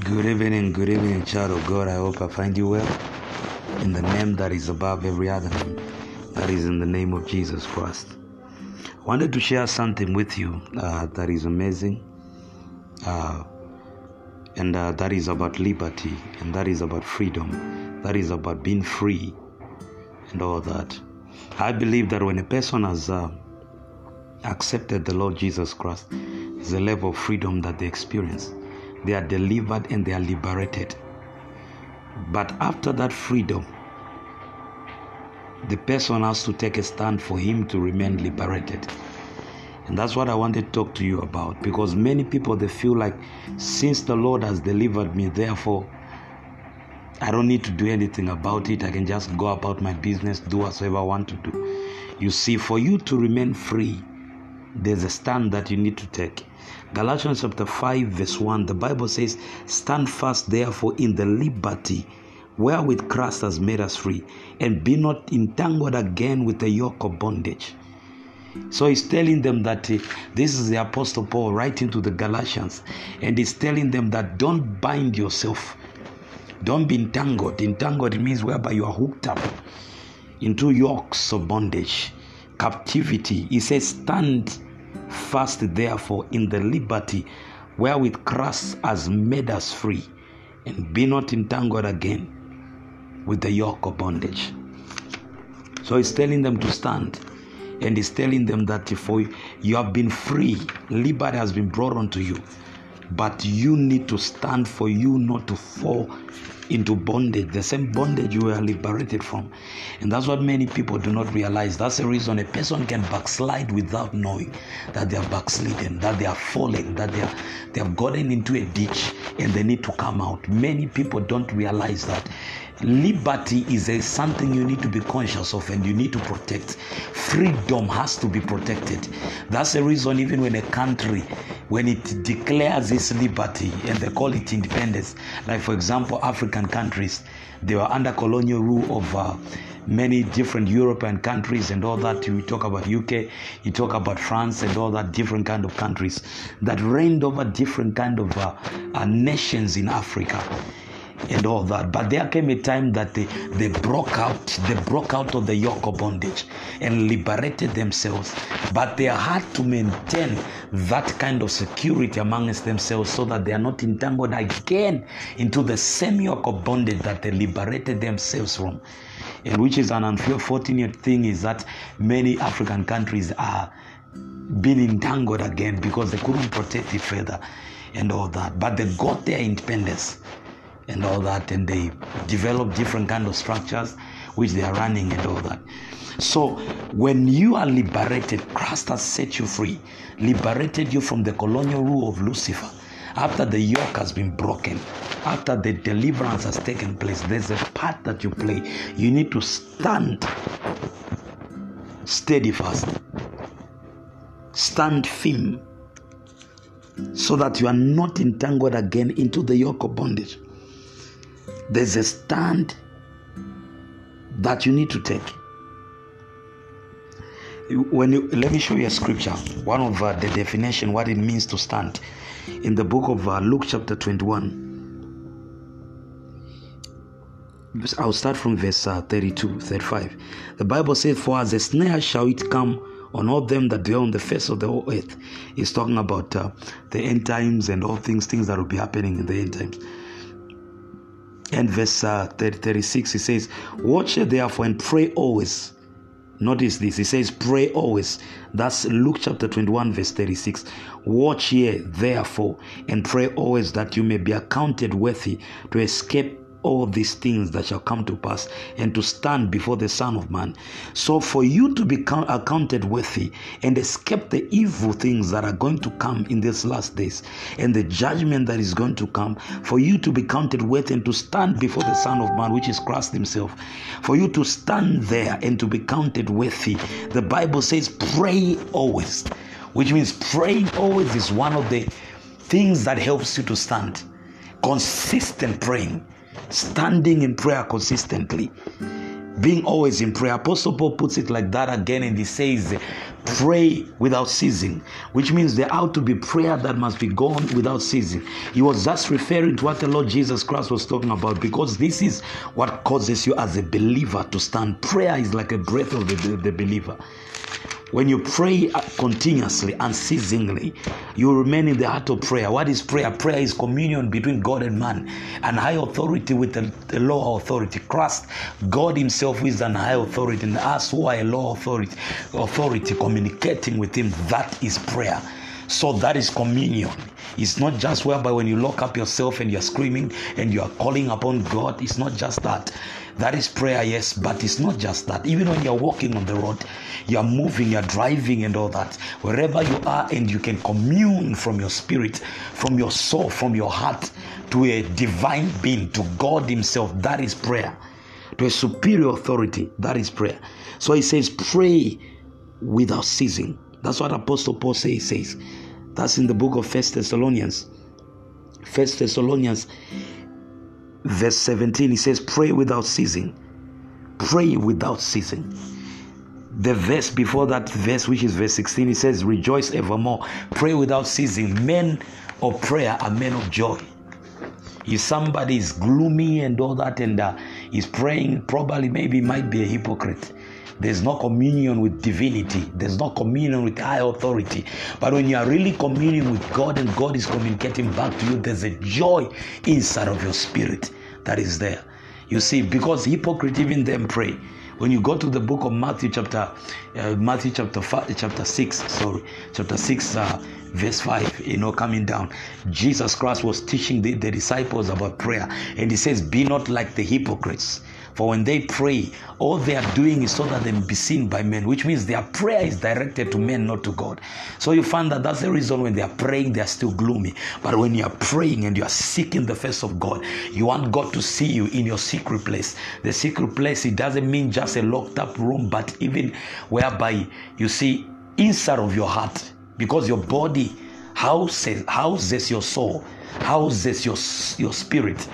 Good evening, good evening, child of God. I hope I find you well. In the name that is above every other name, that is in the name of Jesus Christ. I wanted to share something with you uh, that is amazing, uh, and uh, that is about liberty, and that is about freedom, that is about being free, and all that. I believe that when a person has uh, accepted the Lord Jesus Christ, is a level of freedom that they experience they are delivered and they are liberated. But after that freedom, the person has to take a stand for him to remain liberated. And that's what I want to talk to you about because many people they feel like since the Lord has delivered me, therefore I don't need to do anything about it. I can just go about my business, do whatever I want to do. You see, for you to remain free, there's a stand that you need to take. Galatians chapter 5, verse 1, the Bible says, Stand fast therefore in the liberty wherewith Christ has made us free, and be not entangled again with the yoke of bondage. So he's telling them that uh, this is the Apostle Paul writing to the Galatians, and he's telling them that don't bind yourself, don't be entangled. Entangled means whereby you are hooked up into yokes of bondage, captivity. He says, Stand Fast therefore in the liberty wherewith Christ has made us free, and be not entangled again with the yoke of bondage. So he's telling them to stand, and he's telling them that for you have been free, liberty has been brought unto you, but you need to stand for you not to fall into bondage, the same bondage you were liberated from. And that's what many people do not realize. That's the reason a person can backslide without knowing that they are backslidden, that they are fallen, that they, are, they have gotten into a ditch and they need to come out. Many people don't realize that liberty is a, something you need to be conscious of and you need to protect. Freedom has to be protected. That's the reason even when a country when it declares its liberty and they call it independence like for example african countries they were under colonial rule of uh, many different european countries and all that. You talk about uk you talk about france and all that different kind of countries that reigned over different kind of uh, uh, nations in africa and all that. But there came a time that they, they broke out, they broke out of the yoke of bondage and liberated themselves. But they had to maintain that kind of security amongst themselves so that they are not entangled again into the same yoke of bondage that they liberated themselves from. And which is an unfortunate thing is that many African countries are being entangled again because they couldn't protect it further and all that. But they got their independence and all that and they develop different kind of structures which they are running and all that. So when you are liberated christ has set you free liberated you from the colonial rule of lucifer. After the yoke has been broken after the deliverance has taken place there's a part that you play. You need to stand steady fast, stand firm so that you are not entangled again into the yoke of bondage there's a stand that you need to take. When you let me show you a scripture one of uh, the definition what it means to stand. In the book of uh, luke chapter 21 i'll start from verse uh, 32 35 the bible says for as a snare shall it come on all them that dwell on the face of the whole earth. It's talking about uh, the end times and all things things that will be happening in the end times and verse uh, 30, 36 he says watch ye therefore and pray always. Notice this he says pray always. That's luke chapter 21 verse 36 watch ye therefore and pray always that you may be accounted worthy to escape all these things that shall come to pass and to stand before the Son of Man. So, for you to be accounted worthy and escape the evil things that are going to come in these last days and the judgment that is going to come, for you to be counted worthy and to stand before the Son of Man, which is Christ Himself, for you to stand there and to be counted worthy, the Bible says, pray always, which means praying always is one of the things that helps you to stand. Consistent praying standing in prayer consistently being always in prayer apostle paul puts it like that again and he says pray without ceasing, which means there ought to be prayer that must be gone without ceasing. He was just referring to what the Lord Jesus Christ was talking about because this is what causes you as a believer to stand. Prayer is like a breath of the, the, the believer. When you pray continuously, unceasingly, you remain in the heart of prayer. What is prayer? Prayer is communion between God and man, and high authority with the, the low authority. Christ, God Himself is an high authority, and us who are a low authority, authority communicating with Him. That is prayer. So that is communion. It's not just whereby when you lock up yourself and you're screaming and you're calling upon God. It's not just that. That is prayer, yes, but it's not just that. Even when you're walking on the road, you're moving, you're driving, and all that. Wherever you are, and you can commune from your spirit, from your soul, from your heart to a divine being, to God Himself. That is prayer. To a superior authority. That is prayer. So He says, pray without ceasing. That's what Apostle Paul says. Says. That's in the book of First Thessalonians. First Thessalonians, verse 17. He says, Pray without ceasing. Pray without ceasing. The verse before that verse, which is verse 16, he says, Rejoice evermore. Pray without ceasing. Men of prayer are men of joy. If somebody is gloomy and all that and uh, is praying, probably maybe might be a hypocrite. There's no communion with divinity. There's no communion with high authority. But when you are really communing with God and God is communicating back to you, there's a joy inside of your spirit that is there. You see, because hypocrite even them pray. When you go to the book of Matthew chapter uh, Matthew chapter five, chapter six, sorry, chapter six, uh, verse five, you know, coming down, Jesus Christ was teaching the, the disciples about prayer, and he says, "Be not like the hypocrites." For when they pray, all they are doing is so that they may be seen by men, which means their prayer is directed to men, not to God. So you find that that's the reason when they are praying, they are still gloomy. But when you are praying and you are seeking the face of God, you want God to see you in your secret place. The secret place, it doesn't mean just a locked up room, but even whereby you see inside of your heart, because your body houses, houses your soul, houses your, your spirit.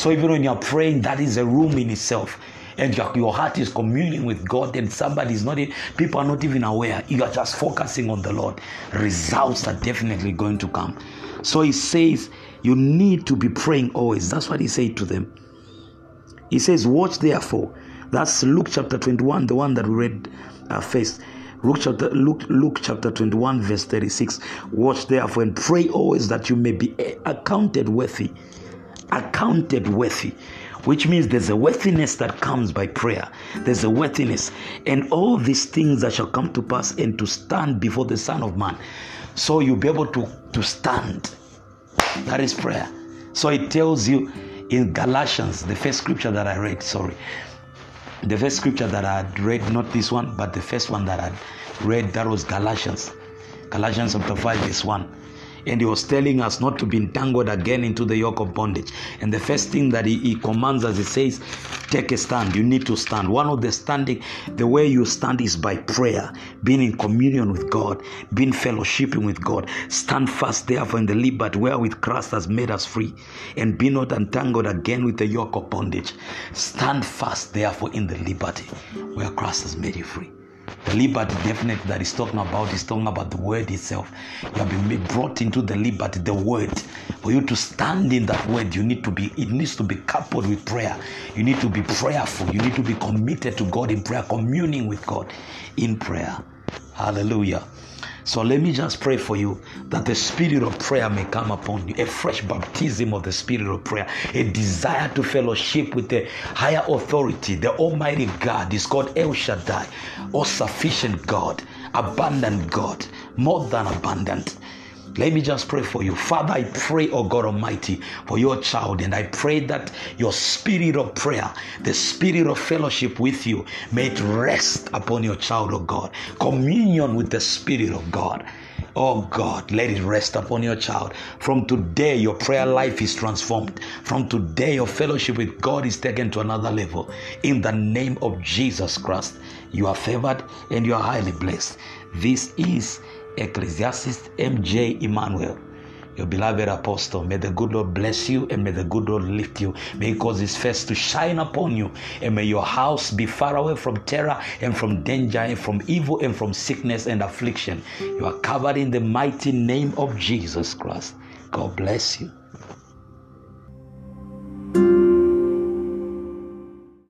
So even when you're praying, that is a room in itself. And your, your heart is communing with God, and somebody is not, people are not even aware. You are just focusing on the Lord. Results are definitely going to come. So he says, You need to be praying always. That's what he said to them. He says, Watch therefore. That's Luke chapter 21, the one that we read uh, first. Luke chapter, Luke, Luke chapter 21, verse 36. Watch therefore and pray always that you may be accounted worthy accounted worthy which means there's a worthiness that comes by prayer. There's a worthiness. And all these things that shall come to pass and to stand before the Son of Man. So you'll be able to, to stand. That is prayer. So it tells you in Galatians, the first scripture that I read, sorry. The first scripture that I had read, not this one, but the first one that I read, that was Galatians. Galatians chapter 5, verse 1 and he was telling us not to be entangled again into the yoke of bondage. And the first thing that he, he commands us, he says, take a stand. You need to stand. One of the standing, the way you stand is by prayer, being in communion with God, being fellowshipping with God. Stand fast, therefore, in the liberty wherewith Christ has made us free, and be not entangled again with the yoke of bondage. Stand fast, therefore, in the liberty where Christ has made you free. Liberty, definitely, that he's talking about is talking about the word itself. You have been brought into the liberty, the word. For you to stand in that word, you need to be, it needs to be coupled with prayer. You need to be prayerful. You need to be committed to God in prayer, communing with God in prayer. Hallelujah. So let me just pray for you that the spirit of prayer may come upon you, a fresh baptism of the spirit of prayer, a desire to fellowship with the higher authority, the Almighty God. is called El Shaddai, all sufficient God, abundant God, more than abundant. Let me just pray for you. Father, I pray, oh God Almighty, for your child, and I pray that your spirit of prayer, the spirit of fellowship with you, may it rest upon your child, oh God. Communion with the spirit of God. Oh God, let it rest upon your child. From today, your prayer life is transformed. From today, your fellowship with God is taken to another level. In the name of Jesus Christ, you are favored and you are highly blessed. This is Ecclesiastes M.J. Emmanuel, your beloved apostle. May the good Lord bless you and may the good Lord lift you. May He cause His face to shine upon you and may your house be far away from terror and from danger and from evil and from sickness and affliction. You are covered in the mighty name of Jesus Christ. God bless you.